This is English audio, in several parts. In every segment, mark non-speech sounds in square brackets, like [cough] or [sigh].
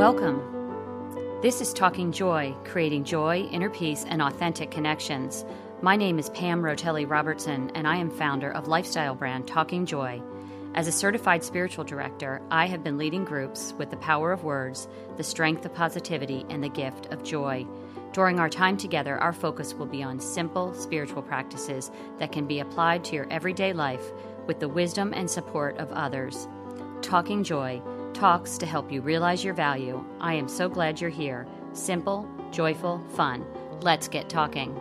Welcome. This is Talking Joy, creating joy, inner peace, and authentic connections. My name is Pam Rotelli Robertson, and I am founder of lifestyle brand Talking Joy. As a certified spiritual director, I have been leading groups with the power of words, the strength of positivity, and the gift of joy. During our time together, our focus will be on simple spiritual practices that can be applied to your everyday life with the wisdom and support of others. Talking Joy talks to help you realize your value. I am so glad you're here. Simple, joyful, fun. Let's get talking.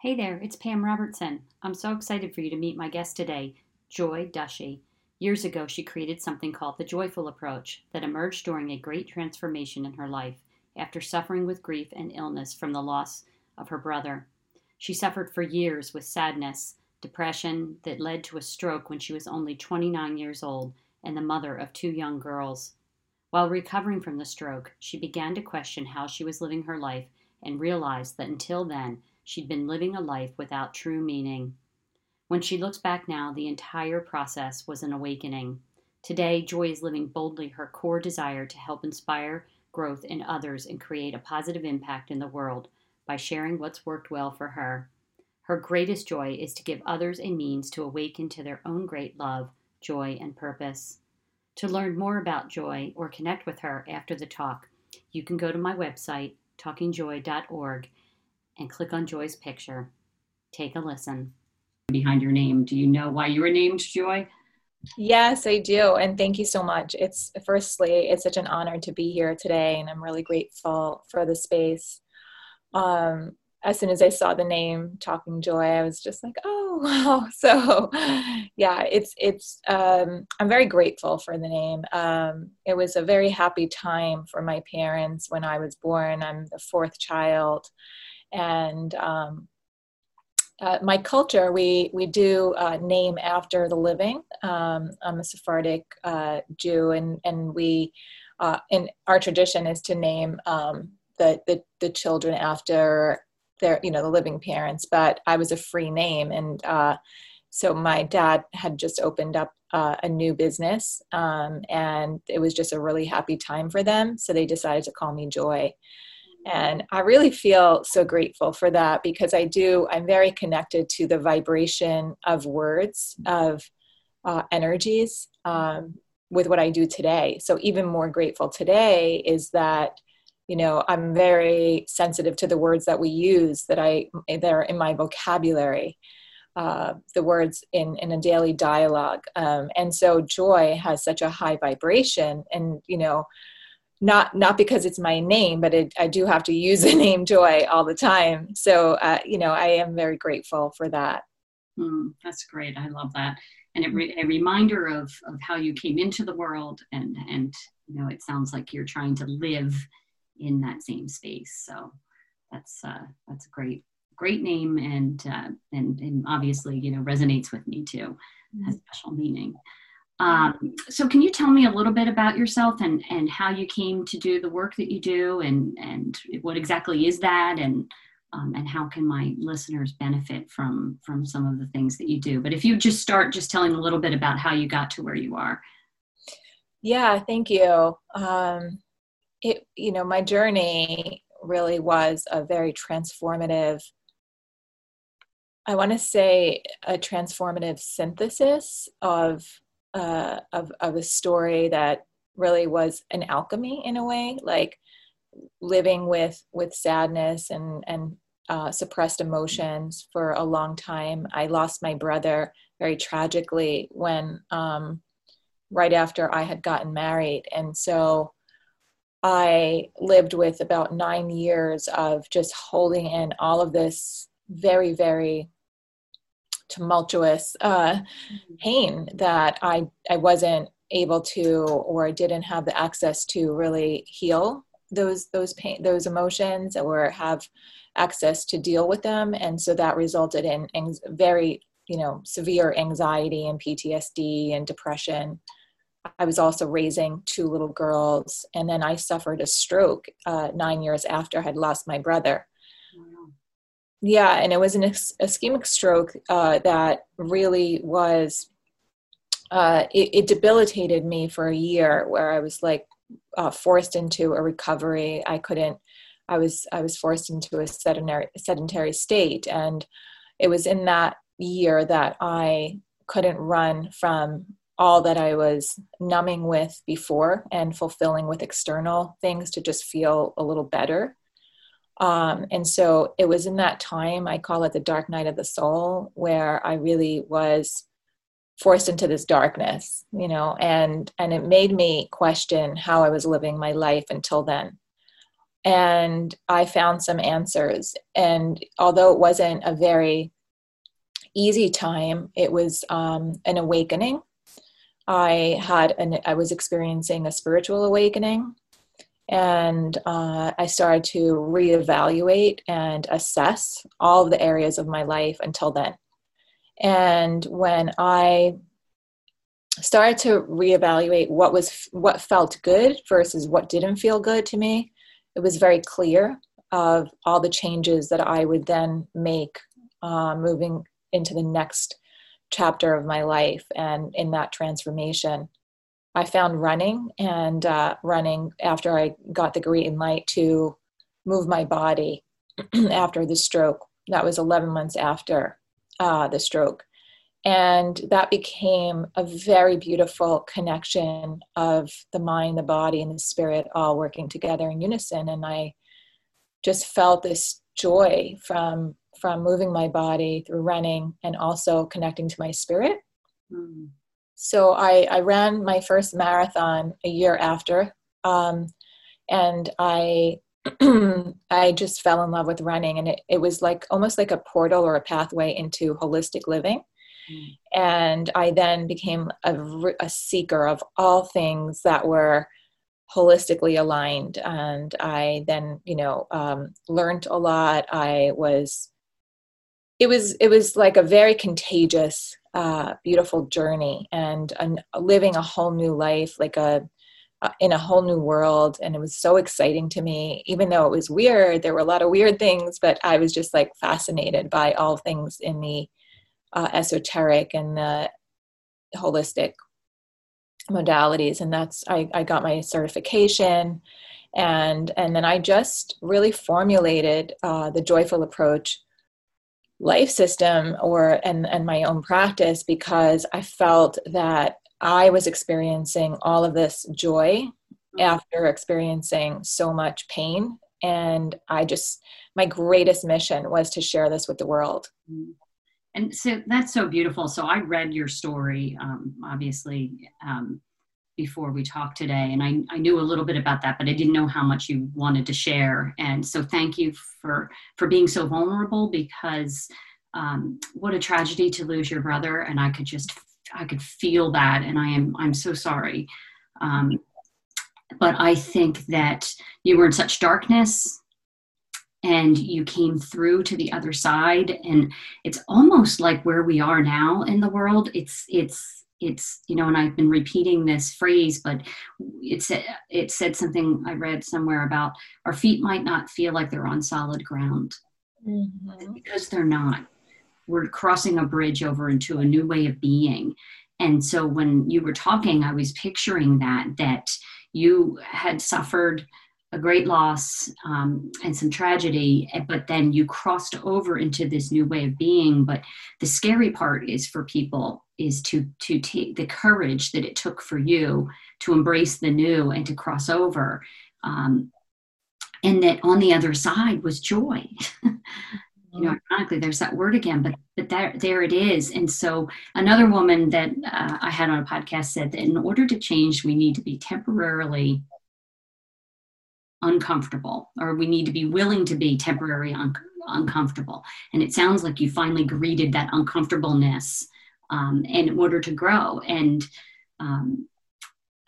Hey there, it's Pam Robertson. I'm so excited for you to meet my guest today, Joy Dushy. Years ago, she created something called the Joyful Approach that emerged during a great transformation in her life after suffering with grief and illness from the loss of her brother. She suffered for years with sadness, depression that led to a stroke when she was only 29 years old and the mother of two young girls. While recovering from the stroke, she began to question how she was living her life and realized that until then, she'd been living a life without true meaning. When she looks back now, the entire process was an awakening. Today, Joy is living boldly her core desire to help inspire growth in others and create a positive impact in the world by sharing what's worked well for her. Her greatest joy is to give others a means to awaken to their own great love joy, and purpose. To learn more about Joy or connect with her after the talk, you can go to my website, talkingjoy.org, and click on Joy's picture. Take a listen. Behind your name, do you know why you were named Joy? Yes, I do. And thank you so much. It's firstly, it's such an honor to be here today, and I'm really grateful for the space. Um, as soon as I saw the name Talking Joy, I was just like, oh wow. [laughs] So yeah, it's it's um, I'm very grateful for the name. Um, it was a very happy time for my parents when I was born. I'm the fourth child, and um, uh, my culture we we do uh, name after the living. Um, I'm a Sephardic uh, Jew, and and we uh, in our tradition is to name um, the, the the children after their you know the living parents but i was a free name. And uh, so my dad had just opened up uh, a new business um, and it was just a really happy time for them. So they decided to call me joy. And i really feel so grateful for that because i do i'm very connected to the vibration of words of uh, energies um, with what i do today. So even more grateful today is that you know i'm very sensitive to the words that we use that i that are in my vocabulary uh, the words in in a daily dialogue. Um, and so joy has such a high vibration and you know not not because it's my name but it, i do have to use the [laughs] name joy all the time. So uh, you know i am very grateful for that. Mm, that's great. I love that. And it re- a reminder of of how you came into the world and and you know it sounds like you're trying to live in that same space. So that's uh, that's a great great name and uh, and and obviously you know resonates with me too, has mm-hmm. special meaning. Um, so can you tell me a little bit about yourself and and how you came to do the work that you do and and what exactly is that and um, and how can my listeners benefit from from some of the things that you do but if you just start just telling a little bit about how you got to where you are yeah thank you um, it you know my journey really was a very transformative i want to say a transformative synthesis of uh, of of a story that really was an alchemy in a way like living with with sadness and and uh, suppressed emotions for a long time. I lost my brother very tragically when um, right after i had gotten married. And so I lived with about nine years of just holding in all of this very, very tumultuous uh, mm-hmm. pain that I, I wasn't able to or didn't have the access to really heal those those pain those emotions or have access to deal with them and so that resulted in, in very you know severe anxiety and ptsd and depression I was also raising two little girls, and then I suffered a stroke uh, nine years after I had lost my brother. Wow. Yeah, and it was an ischemic stroke uh, that really was. Uh, it, it, debilitated me for a year, where I was like uh, forced into a recovery. I couldn't. I was I was forced into a sedentary sedentary state, and it was in that year that I couldn't run from all that I was numbing with before and fulfilling with external things to just feel a little better. Um, and so it was in that time, I call it the dark night of the soul, where I really was forced into this darkness, you know, and and it made me question how I was living my life until then. And I found some answers. And although it wasn't a very easy time, it was um, an awakening I had an I was experiencing a spiritual awakening, and uh, I started to reevaluate and assess all of the areas of my life until then. And when I started to reevaluate what was what felt good versus what didn't feel good to me, it was very clear of all the changes that I would then make uh, moving into the next chapter of my life and in that transformation i found running and uh, running after i got the green light to move my body [clears throat] after the stroke. That was 11 months after uh, the stroke. And that became a very beautiful connection of the mind the body and the spirit all working together in unison. And i just felt this joy from from moving my body through running and also connecting to my spirit. Mm. So I, I ran my first marathon a year after, um, and I [clears throat] I just fell in love with running, and it, it was like almost like a portal or a pathway into holistic living. Mm. And I then became a, a seeker of all things that were holistically aligned and i then you know um, learned a lot i was it was it was like a very contagious uh, beautiful journey and an, living a whole new life like a uh, in a whole new world. And it was so exciting to me. Even though it was weird there were a lot of weird things but i was just like fascinated by all things in the uh, esoteric and the holistic modalities. And that's I, I got my certification. And and then i just really formulated uh, the joyful approach life system or and and my own practice because I felt that I was experiencing all of this joy mm-hmm. after experiencing so much pain and I just my greatest mission was to share this with the world. Mm-hmm. And so that's so beautiful. So I read your story, um, obviously, um, before we talked today, and I, I knew a little bit about that, but I didn't know how much you wanted to share. And so thank you for for being so vulnerable because um, what a tragedy to lose your brother. And I could just I could feel that, and I am I'm so sorry. Um, but I think that you were in such darkness and you came through to the other side and it's almost like where we are now in the world it's it's it's you know and i've been repeating this phrase but it's it said something i read somewhere about our feet might not feel like they're on solid ground mm-hmm. because they're not we're crossing a bridge over into a new way of being and so when you were talking i was picturing that that you had suffered a great loss um, and some tragedy, but then you crossed over into this new way of being. But the scary part is for people is to to take the courage that it took for you to embrace the new and to cross over um, and that on the other side was joy [laughs] you know ironically there's that word again but but there there it is and so another woman that uh, i had on a podcast said that in order to change we need to be temporarily uncomfortable or we need to be willing to be temporarily un- uncomfortable and it sounds like you finally greeted that uncomfortableness um, in order to grow. And um,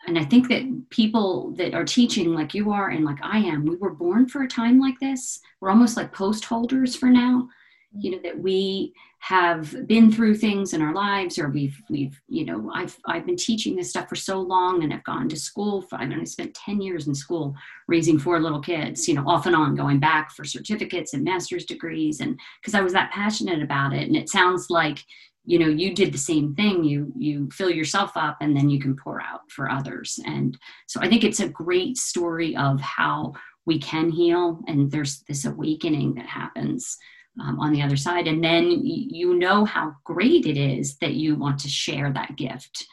and I think that people that are teaching like you are and like I am, we were born for a time like this. We're almost like post holders for now. You know that we have been through things in our lives or we've we've you know i've i've been teaching this stuff for so long and i've gone to school for i mean i spent 10 years in school raising four little kids you know off and on going back for certificates and master's degrees and because i was that passionate about it and it sounds like you know you did the same thing. You you fill yourself up and then you can pour out for others. And so i think it's a great story of how we can heal and there's this awakening that happens um, on the other side. And then you know how great it is that you want to share that gift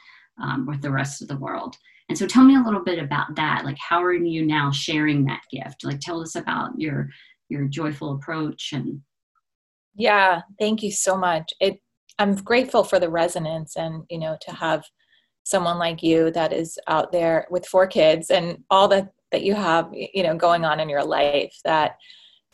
um, with the rest of the world. And so tell me a little bit about that. Like, how are you now sharing that gift? Like, tell us about your your joyful approach and yeah thank you so much it i'm grateful for the resonance and you know to have someone like you that is out there with four kids and all that that you have you know going on in your life that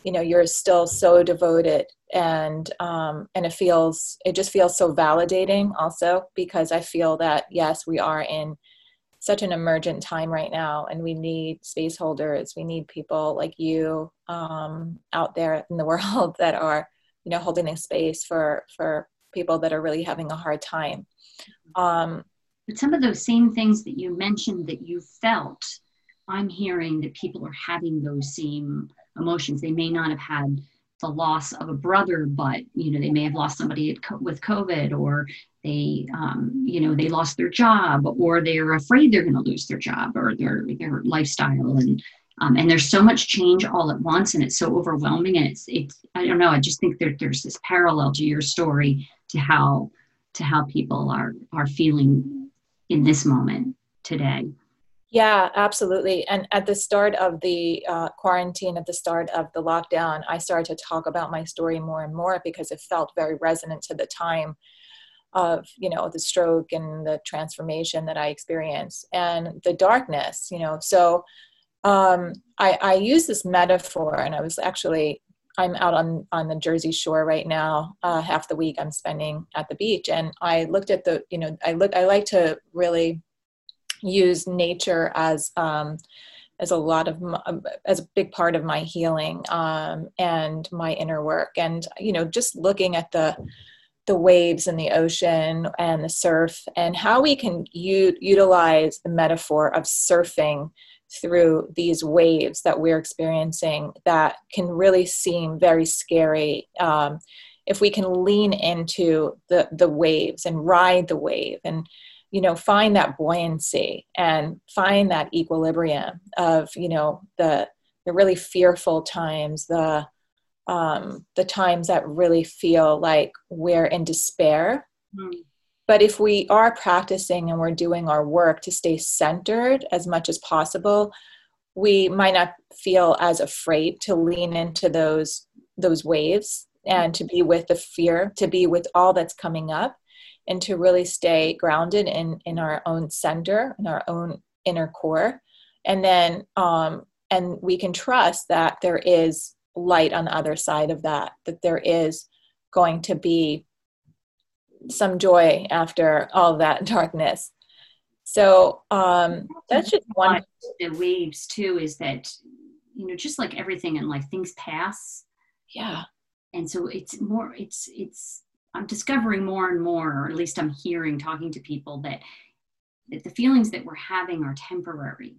you know you're still so devoted and um, and it feels it just feels so validating also because i feel that yes we are in such an emergent time right now and we need space holders. We need people like you um, out there in the [laughs] world that are you know holding a space for for people that are really having a hard time. Um, but some of those same things that you mentioned that you felt i'm hearing that people are having those same emotions. They may not have had the loss of a brother, but you know they may have lost somebody with COVID, or they um, you know they lost their job, or they're afraid they're going to lose their job or their their lifestyle, and um, and there's so much change all at once, and it's so overwhelming, and it's it's I don't know. I just think that there's this parallel to your story to how to how people are are feeling in this moment today. Yeah, absolutely. And at the start of the uh, quarantine, at the start of the lockdown, I started to talk about my story more and more because it felt very resonant to the time of you know the stroke and the transformation that I experienced and the darkness. You know, so um, I, I use this metaphor, and I was actually I'm out on on the Jersey Shore right now. Uh, half the week I'm spending at the beach, and I looked at the you know I look I like to really use nature as um, as a lot of my, as a big part of my healing um, and my inner work. And you know just looking at the the waves in the ocean and the surf and how we can u- utilize the metaphor of surfing through these waves that we're experiencing that can really seem very scary um, if we can lean into the the waves and ride the wave and you know find that buoyancy and find that equilibrium of you know the the really fearful times the um, the times that really feel like we're in despair mm. but if we are practicing and we're doing our work to stay centered as much as possible we might not feel as afraid to lean into those those waves and to be with the fear to be with all that's coming up and to really stay grounded in in our own center in our own inner core. And then um and we can trust that there is light on the other side of that that there is going to be some joy after all that [laughs] darkness. So um that's just one the waves too is that you know just like everything in life things pass. Yeah. And so it's more it's it's I'm discovering more and more, or at least I'm hearing talking to people that that the feelings that we're having are temporary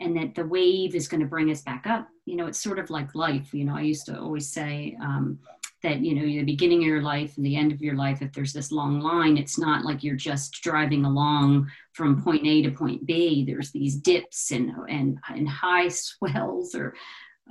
and that the wave is going to bring us back up. You know, it's sort of like life. You know, I used to always say um, that, you know, the beginning of your life and the end of your life, if there's this long line, it's not like you're just driving along from point A to point B. There's these dips and, and, and high [laughs] swells or,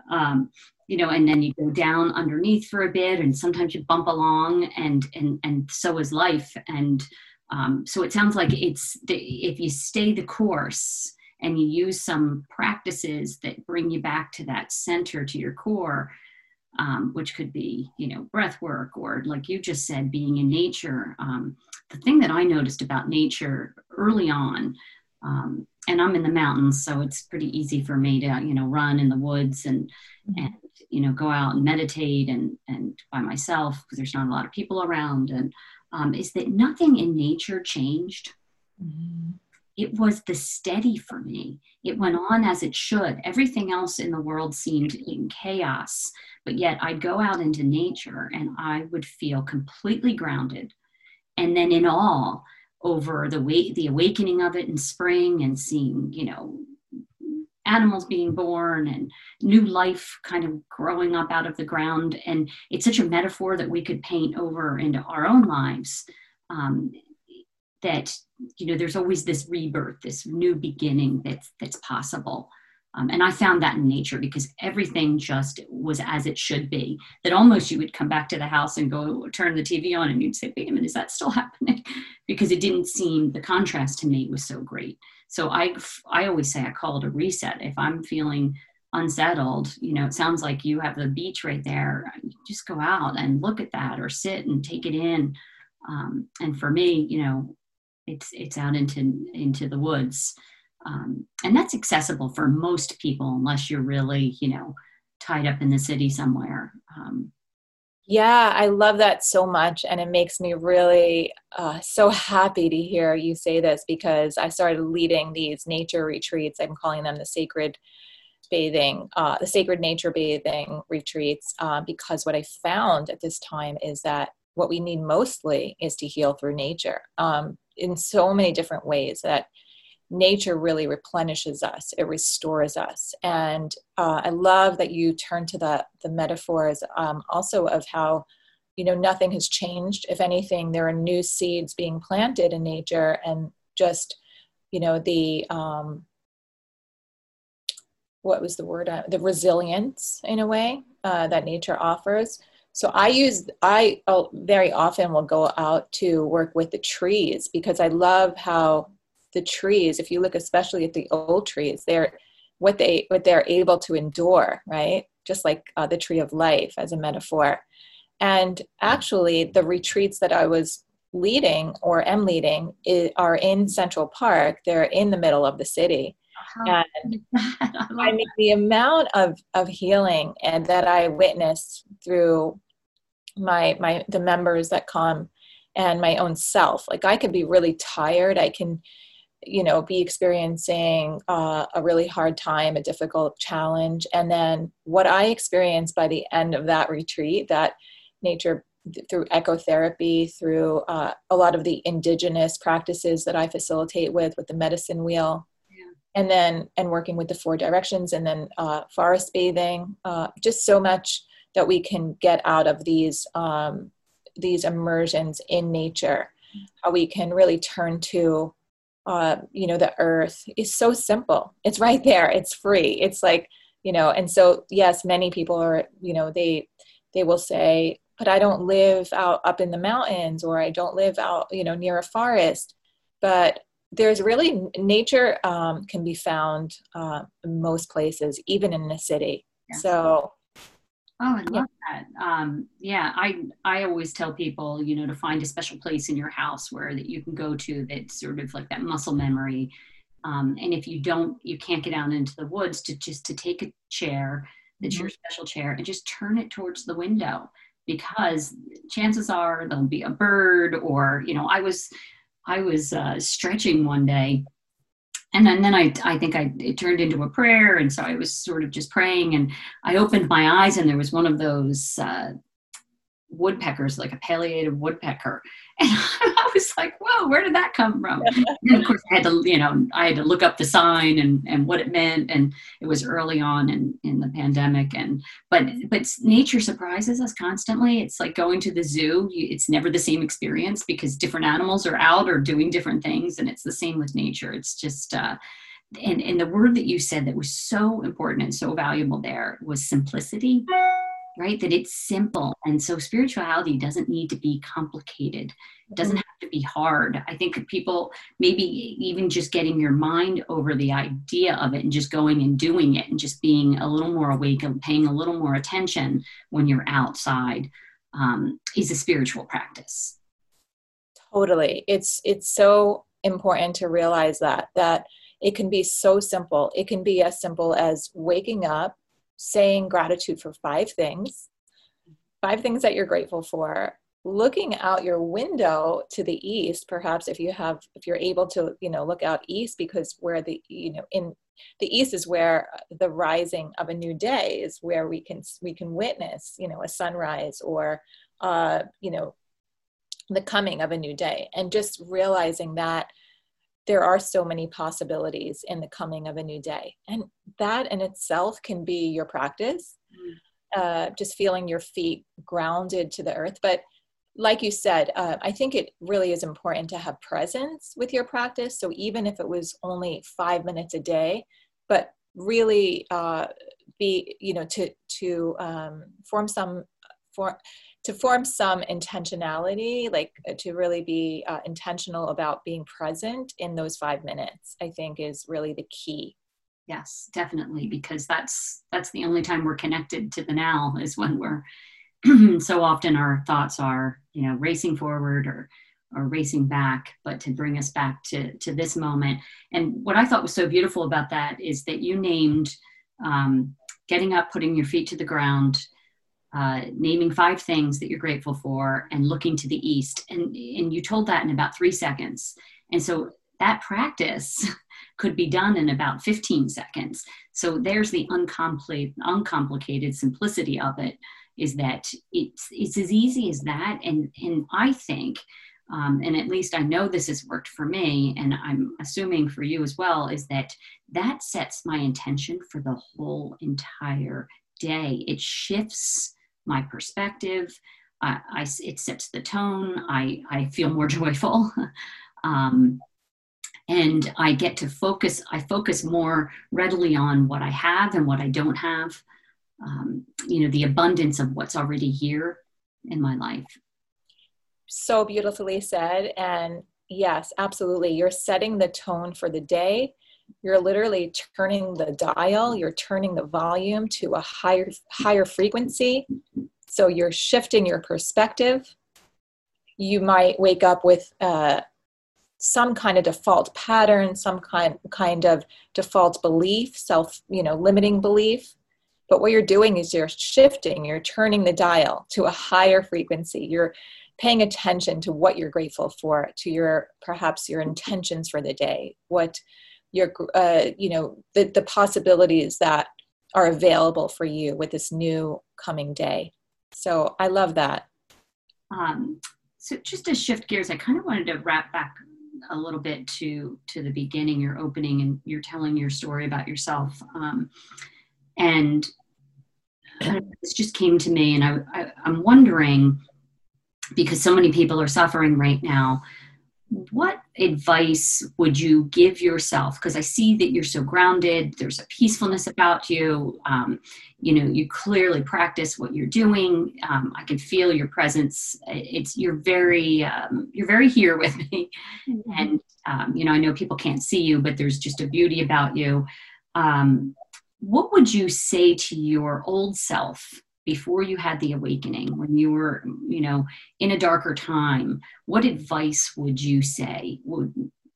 um, you know, and then you go down underneath for a bit, and sometimes you bump along, and and and so is life. And um, so it sounds like it's the, if you stay the course and you use some practices that bring you back to that center, to your core, um, which could be, you know, breath work or, like you just said, being in nature. Um, the thing that I noticed about nature early on, um, and I'm in the mountains, so it's pretty easy for me to, you know, run in the woods and mm-hmm. and you know go out and meditate and and by myself because there's not a lot of people around and um, is that nothing in nature changed mm-hmm. it was the steady for me. It went on as it should. Everything else in the world seemed in chaos, but yet I'd go out into nature and I would feel completely grounded. And then in awe over the way the awakening of it in spring and seeing, you know, animals being born and new life kind of growing up out of the ground. And it's such a metaphor that we could paint over into our own lives. Um, that you know there's always this rebirth this new beginning that's that's possible um, and i found that in nature because everything just was as it should be. That almost you would come back to the house and go turn the tv on and you'd say wait a minute is that still [laughs] happening? Because it didn't seem the contrast to me was so great. So i i always say i call it a reset. If i'm feeling unsettled you know it sounds like you have the beach right there just go out and look at that or sit and take it in. Um, and for me you know it's it's out into into the woods um, and that's accessible for most people unless you're really you know tied up in the city somewhere. Um, yeah i love that so much and it makes me really uh, so happy to hear you say this because i started leading these nature retreats. I'm calling them the sacred bathing uh, the sacred nature bathing retreats uh, because what i found at this time is that what we need mostly is to heal through nature um, in so many different ways that nature really replenishes us it restores us. And uh, i love that you turn to the the metaphors um, also of how you know nothing has changed. If anything there are new seeds being planted in nature and just you know the um, what was the word uh, the resilience in a way uh, that nature offers. So I use I oh, very often will go out to work with the trees because I love how the trees, if you look especially at the old trees, they're what they what they're able to endure, right? Just like uh, the tree of life as a metaphor. And actually, the retreats that I was leading or am leading are in Central Park. They're in the middle of the city. Uh-huh. And [laughs] I mean, the amount of, of healing and that I witnessed through my my the members that come and my own self like i can be really tired i can you know be experiencing uh, a really hard time a difficult challenge. And then what i experienced by the end of that retreat that nature through ecotherapy through uh, a lot of the indigenous practices that i facilitate with with the medicine wheel. Yeah. and then and working with the four directions and then uh, forest bathing uh, just so much that we can get out of these um, these immersions in nature. How we can really turn to uh, you know the earth is so simple. It's right there. It's free. It's like you know and so yes many people are you know they they will say but i don't live out up in the mountains or i don't live out you know near a forest. But there's really nature um, can be found uh, most places even in the city. Yeah. so Oh, I love yeah. that. Um, yeah, I I always tell people, you know, to find a special place in your house where that you can go to that's sort of like that muscle memory. Um, and if you don't, you can't get out into the woods to just to take a chair that's mm-hmm. your special chair and just turn it towards the window because chances are there'll be a bird or you know I was I was uh, stretching one day and then, then I, I think I it turned into a prayer. And so i was sort of just praying and i opened my eyes and there was one of those uh, woodpeckers like a pileated woodpecker [laughs] and I was like, whoa, where did that come from? and of course, I had to, you know, I had to look up the sign and, and what it meant. And it was early on in, in the pandemic. And, but, but nature surprises us constantly. It's like going to the zoo. It's never the same experience because different animals are out or doing different things. And it's the same with nature. It's just, uh, and, and the word that you said that was so important and so valuable there was simplicity right? That it's simple. And so spirituality doesn't need to be complicated, it doesn't mm-hmm. have to be hard. I think people maybe even just getting your mind over the idea of it and just going and doing it and just being a little more awake and paying a little more attention when you're outside um, is a spiritual practice. Totally. It's it's so important to realize that that it can be so simple. It can be as simple as waking up saying gratitude for five things, five things that you're grateful for, looking out your window to the east perhaps if you have if you're able to you know look out east because where the you know in the east is where the rising of a new day is where we can we can witness you know a sunrise or uh you know the coming of a new day. And just realizing that there are so many possibilities in the coming of a new day and that in itself can be your practice mm. uh, just feeling your feet grounded to the earth but like you said, uh, I think it really is important to have presence with your practice. So even if it was only five minutes a day, but really uh, be, you know, to to um, form some for to form some intentionality, like uh, to really be uh, intentional about being present in those five minutes. I think is really the key. Yes, definitely, because that's that's the only time we're connected to the now is when we're [clears throat] so often our thoughts are, you know, racing forward or or racing back, but to bring us back to to this moment. And what I thought was so beautiful about that is that you named um, getting up, putting your feet to the ground, uh, naming five things that you're grateful for, and looking to the east. And and you told that in about three seconds. And so that practice [laughs] could be done in about 15 seconds. So there's the uncomplicated, uncomplicated simplicity of it is that it's it's as easy as that and and i think um, and at least i know this has worked for me and i'm assuming for you as well is that that sets my intention for the whole entire day it shifts my perspective. I, I it sets the tone. I i feel more [laughs] joyful. Um, and i get to focus i focus more readily on what i have and what i don't have. Um, you know the abundance of what's already here in my life. So beautifully said. And yes absolutely. You're setting the tone for the day you're literally turning the dial you're turning the volume to a higher higher frequency. So you're shifting your perspective. You might wake up with uh, some kind of default pattern some kind kind of default belief self you know limiting belief. But what you're doing is you're shifting, you're turning the dial to a higher frequency. You're paying attention to what you're grateful for, to your perhaps your intentions for the day, what your uh, you know the, the possibilities that are available for you with this new coming day. So I love that. Um, so just to shift gears, I kind of wanted to wrap back a little bit to to the beginning, your opening, and you're telling your story about yourself. Um, and [clears throat] this just came to me, and I, I, I'm wondering because so many people are suffering right now what advice would you give yourself? Because i see that you're so grounded there's a peacefulness about you um, you know you clearly practice what you're doing um, i can feel your presence. It's you're very um, you're very here with me. Mm-hmm. and um, you know i know people can't see you but there's just a beauty about you. Um, what would you say to your old self before you had the awakening when you were you know in a darker time what advice would you say would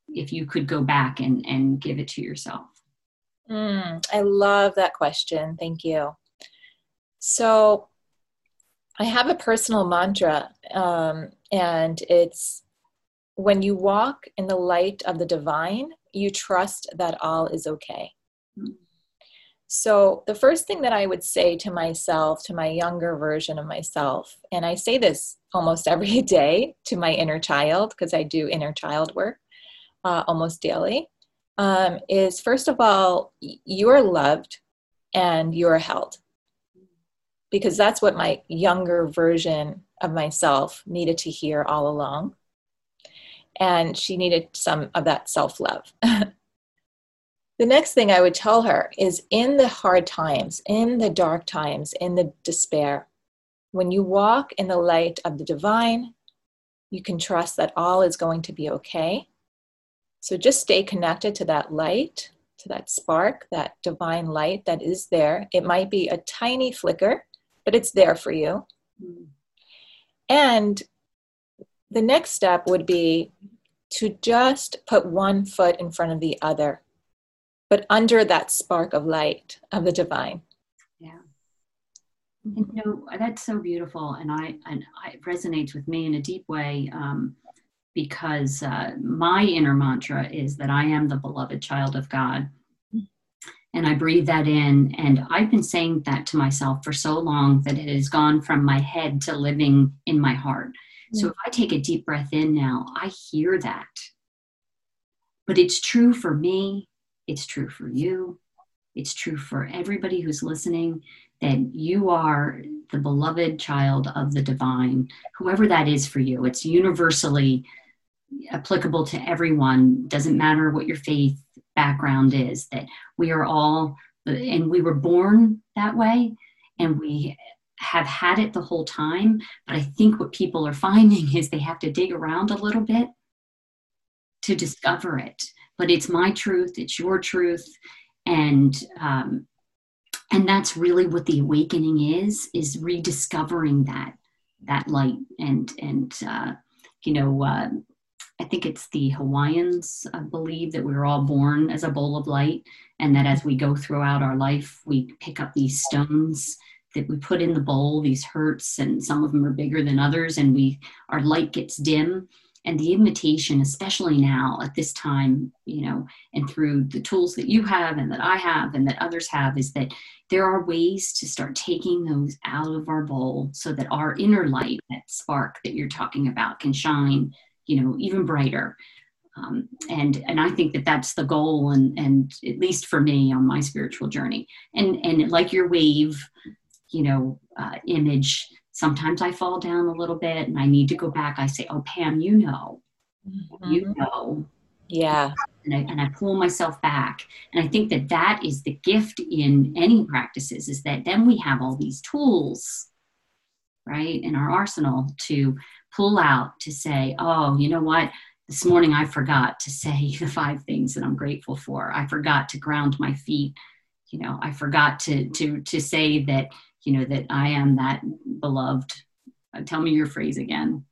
if you could go back and and give it to yourself? Mm, i love that question. Thank you. So i have a personal mantra um, and it's when you walk in the light of the divine you trust that all is okay. Mm. So, the first thing that I would say to myself, to my younger version of myself, and I say this almost [laughs] every day to my inner child because I do inner child work uh, almost daily, um, is first of all, you are loved and you are held. Because that's what my younger version of myself needed to hear all along. And she needed some of that self love. [laughs] The next thing I would tell her is in the hard times, in the dark times, in the despair, when you walk in the light of the divine, you can trust that all is going to be okay. So just stay connected to that light, to that spark, that divine light that is there. It might be a tiny flicker, but it's there for you. And the next step would be to just put one foot in front of the other but under that spark of light of the divine. Yeah. And, you know that's so beautiful, and I and I, it resonates with me in a deep way um, because uh, my inner mantra is that I am the beloved child of God, and I breathe that in. And I've been saying that to myself for so long that it has gone from my head to living in my heart. So if I take a deep breath in now, I hear that. But it's true for me, it's true for you, it's true for everybody who's listening that you are the beloved child of the divine, whoever that is for you. It's universally applicable to everyone, doesn't matter what your faith background is, that we are all, and we were born that way, and we have had it the whole time. But I think what people are finding [laughs] is they have to dig around a little bit to discover it. But it's my truth, it's your truth, and um, and that's really what the awakening is: is rediscovering that that light and and uh, you know. Uh, I think it's the Hawaiians I believe that we are all born as a bowl of light, and that as we go throughout our life, we pick up these stones that we put in the bowl, these hurts, and some of them are bigger than others, and we our light gets dim. And the invitation, especially now at this time, you know, and through the tools that you have and that I have and that others have, is that there are ways to start taking those out of our bowl so that our inner light, that spark that you're talking about, can shine, you know, even brighter. Um, and and I think that that's the goal, and and at least for me on my spiritual journey. And and like your wave, you know, uh, image, sometimes I fall down a little bit and I need to go back. I say, Oh, Pam, you know, mm-hmm. you know. Yeah. And I, and I pull myself back. And I think that that is the gift in any practices is that then we have all these tools, right, in our arsenal to pull out to say, Oh, you know what? This morning I forgot to say [laughs] the five things that I'm grateful for. I forgot to ground my feet. You know, I forgot to to to say that you know that i am that beloved. Uh, tell me your phrase again.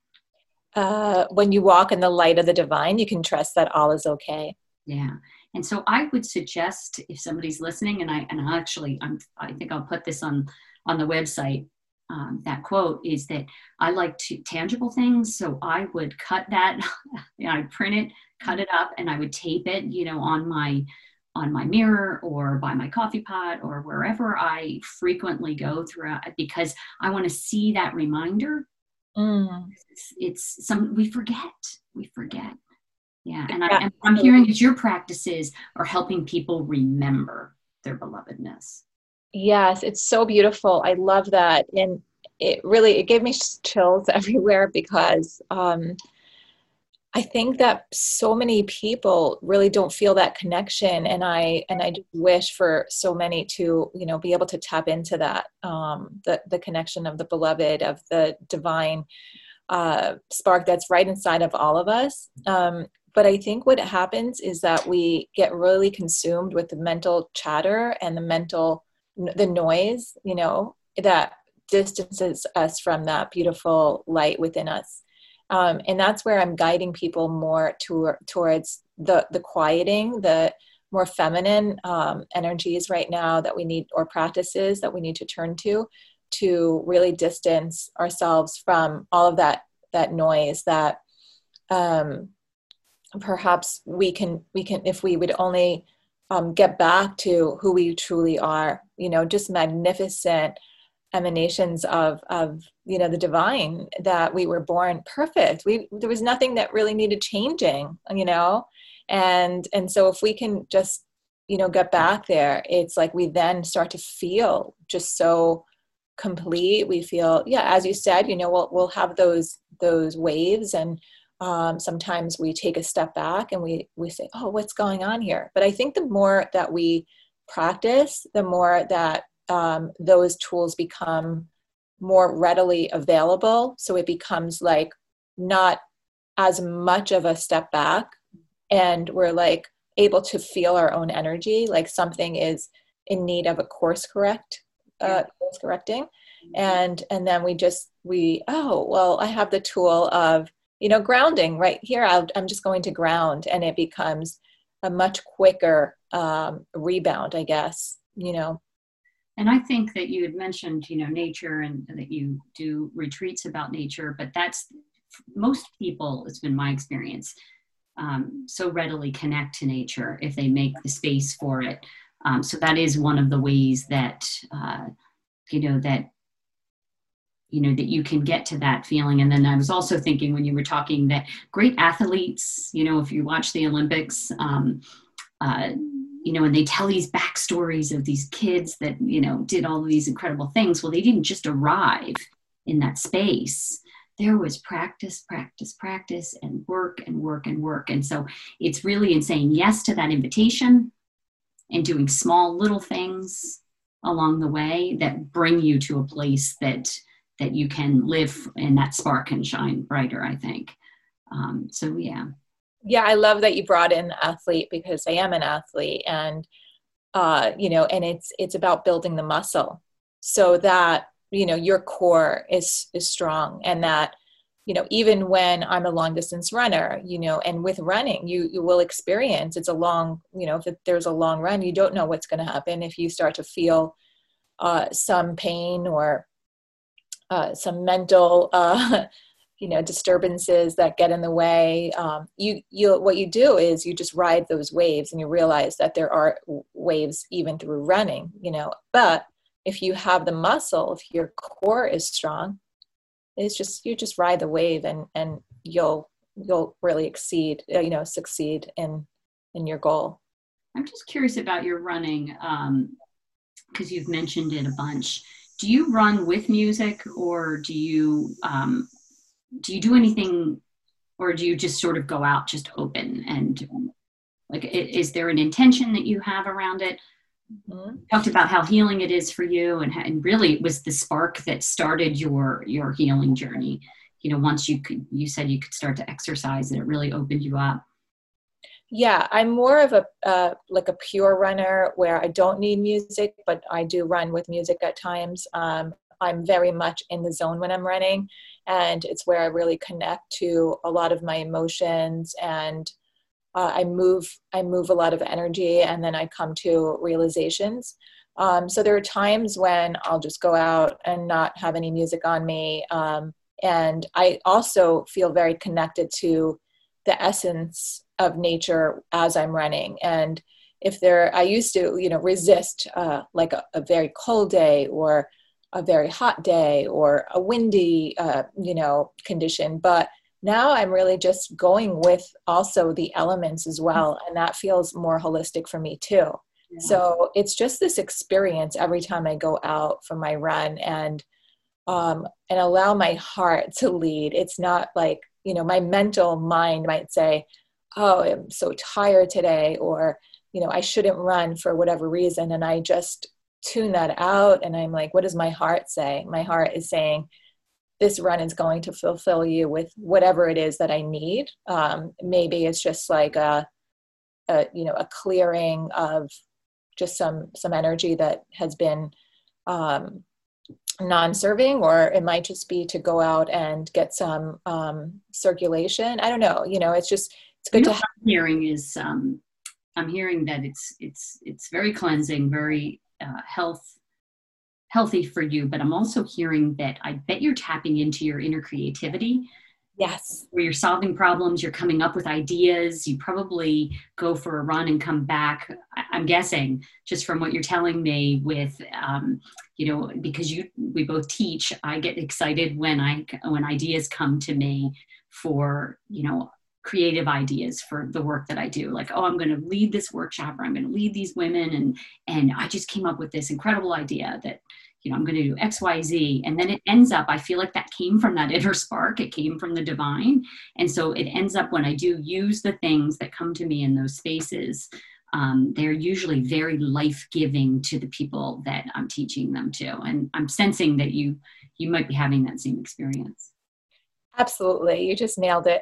Uh, when you walk in the light of the divine you can trust that all is okay. Yeah. And so i would suggest if somebody's listening and i and I actually i'm i think i'll put this on on the website um, that quote is that i like to tangible things. So i would cut that [laughs] I'd print it cut it up and i would tape it you know on my on my mirror or by my coffee pot or wherever I frequently go throughout because I want to see that reminder. Mm. It's, it's, some we forget. We forget. Yeah. And, yeah. I, I'm hearing that your practices are helping people remember their belovedness. Yes, it's so beautiful. I love that. And it really it gave me chills [laughs] everywhere because um I think that so many people really don't feel that connection, and I and I wish for so many to you know be able to tap into that um, the the connection of the beloved of the divine uh, spark that's right inside of all of us. Um, but I think what happens is that we get really consumed with the mental chatter and the mental the noise, you know, that distances us from that beautiful light within us um, and that's where i'm guiding people more to, towards the the quieting the more feminine um, energies right now that we need or practices that we need to turn to to really distance ourselves from all of that that noise that um, perhaps we can we can if we would only um, get back to who we truly are you know just magnificent emanations of of you know the divine that we were born perfect. We there was nothing that really needed changing you know? And and so if we can just you know get back there it's like we then start to feel just so complete. We feel yeah as you said you know we'll we'll have those those waves and um, sometimes we take a step back and we we say oh what's going on here? But i think the more that we practice the more that um, those tools become more readily available. So it becomes like not as much of a step back, and we're like able to feel our own energy, like something is in need of a course correct, uh, course correcting, and and then we just we oh well, I have the tool of you know grounding right here. i am just going to ground, and it becomes a much quicker um, rebound, I guess. You know and I think that you had mentioned, you know, nature and that you do retreats about nature, but that's most people, it's been my experience, um, so readily connect to nature if they make the space for it. Um, so that is one of the ways that, uh, you know, that you know that you can get to that feeling and then i was also thinking when you were talking that great athletes you know if you watch the olympics um, uh, you know, and they tell these backstories of these kids that, you know, did all of these incredible things. Well, they didn't just arrive in that space. There was practice, practice, practice, and work and work and work. And so it's really in saying yes to that invitation and doing small little things along the way that bring you to a place that that you can live and that spark can shine brighter i think um, so yeah yeah i love that you brought in athlete because i am an athlete and uh you know and it's it's about building the muscle so that you know your core is is strong and that you know even when i'm a long distance runner you know and with running you you will experience it's a long you know if there's a long run you don't know what's going to happen if you start to feel uh, some pain or uh, some mental uh, you know disturbances that get in the way um, you you what you do is you just ride those waves and you realize that there are waves even through running you know. But if you have the muscle if your core is strong it's just you just ride the wave and and you'll you'll really exceed uh, you know succeed in in your goal. I'm just curious about your running um because you've mentioned it a bunch. Do you run with music or do you um, do you do anything or do you just sort of go out just open and like is there an intention that you have around it? Mm-hmm. talked about how healing it is for you and, and really it was the spark that started your your healing journey. You know once you could you said you could start to exercise and it really opened you up. Yeah i'm more of a uh, like a pure runner where i don't need music but i do run with music at times. Um, i'm very much in the zone when i'm running and it's where i really connect to a lot of my emotions and uh, i move i move a lot of energy and then i come to realizations. Um, so there are times when i'll just go out and not have any music on me um, and i also feel very connected to the essence of nature as i'm running. And if there i used to you know resist uh, like a, a very cold day or a very hot day or a windy uh, you know condition but now i'm really just going with also the elements as well and that feels more holistic for me too. Yeah. so it's just this experience every time i go out for my run and um, and allow my heart to lead. It's not like you know my mental mind might say oh i'm so tired today or you know i shouldn't run for whatever reason and i just tune that out. And i'm like what does my heart say? My heart is saying this run is going to fulfill you with whatever it is that i need. Um, maybe it's just like a, a, you know a clearing of just some some energy that has been um, non-serving or it might just be to go out and get some um, circulation. I don't know you know it's just it's good you know, to have hearing is um, i'm hearing that it's it's it's very cleansing very uh, health healthy for you but i'm also hearing that i bet you're tapping into your inner creativity. Yes. Where you're solving problems you're coming up with ideas you probably go for a run and come back i'm guessing just from what you're telling me with um, you know because you we both teach i get excited when i when ideas come to me for you know creative ideas for the work that I do. Like, oh, I'm going to lead this workshop or I'm going to lead these women. And, and I just came up with this incredible idea that, you know, I'm going to do X, Y, Z. And then it ends up, I feel like that came from that inner [laughs] spark. It came from the divine. And so it ends up when I do use the things that come to me in those spaces, um, they're usually very life-giving to the people that I'm teaching them to. And I'm sensing that you, you might be having that same experience. Absolutely, you just nailed it.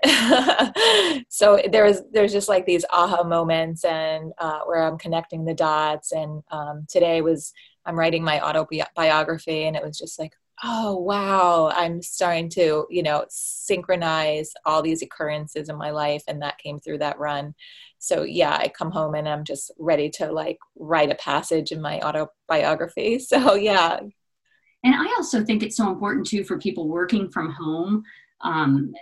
[laughs] so there's there's just like these aha moments, and uh, where I'm connecting the dots. And um, today was I'm writing my autobiography, and it was just like, oh wow i'm starting to you know synchronize all these occurrences in my life and that came through that run so yeah i come home and i'm just ready to like write a passage in my autobiography [laughs] so yeah and i also think it's so important too for people working from home um,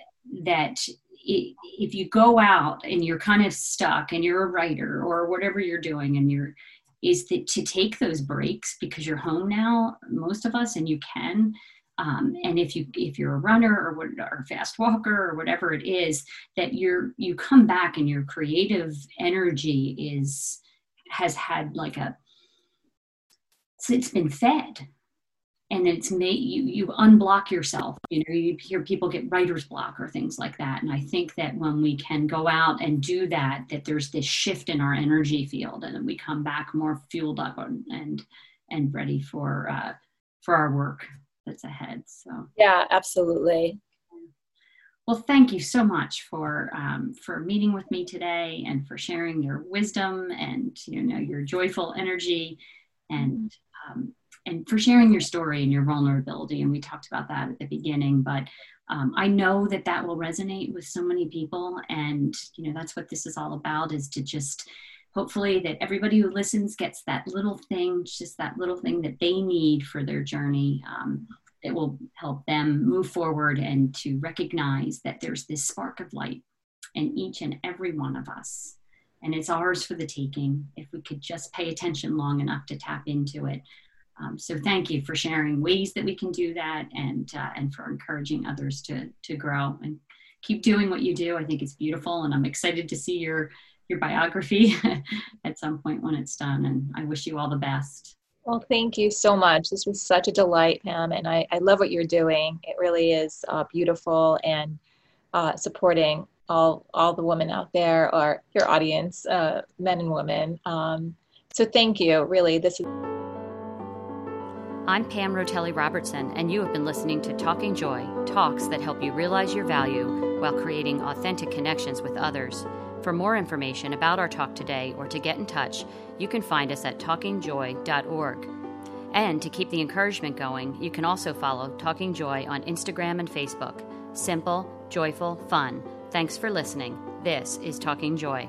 that if you go out and you're kind of stuck and you're a writer or whatever you're doing and you're is that to take those breaks because you're home now most of us and you can um, and if you if you're a runner or, what, or a fast walker or whatever it is that you're you come back and your creative energy is has had like a it's been fed and it's made you you unblock yourself you know you hear people get writer's block or things like that. And i think that when we can go out and do that that there's this shift in our energy field and then we come back more fueled up and and, and ready for uh, for our work that's ahead so. Yeah absolutely. Well thank you so much for um, for meeting with me today and for sharing your wisdom and you know your joyful energy and um, and for sharing your story and your vulnerability. And we talked about that at the beginning, but um, I know that that will resonate with so many people. And, you know, that's what this is all about is to just hopefully that everybody who listens gets that little thing, just that little thing that they need for their journey. Um, will help them move forward and to recognize that there's this spark of light in each and every one of us. And it's ours for the taking if we could just pay attention long enough to tap into it. Um, so thank you for sharing ways that we can do that and, uh, and for encouraging others to, to grow and keep doing what you do. I think it's beautiful and I'm excited to see your, your biography [laughs] at some point when it's done. And I wish you all the best. Well, thank you so much. This was such a delight, Pam, and I, I love what you're doing. It really is uh, beautiful and uh, supporting all all the women out there or your audience, uh, men and women. Um, so thank you. Really, this is. I'm Pam Rotelli Robertson, and you have been listening to Talking Joy talks that help you realize your value while creating authentic connections with others. For more information about our talk today or to get in touch, you can find us at talkingjoy.org. And to keep the encouragement going, you can also follow Talking Joy on Instagram and Facebook. Simple, joyful, fun. Thanks for listening. This is Talking Joy.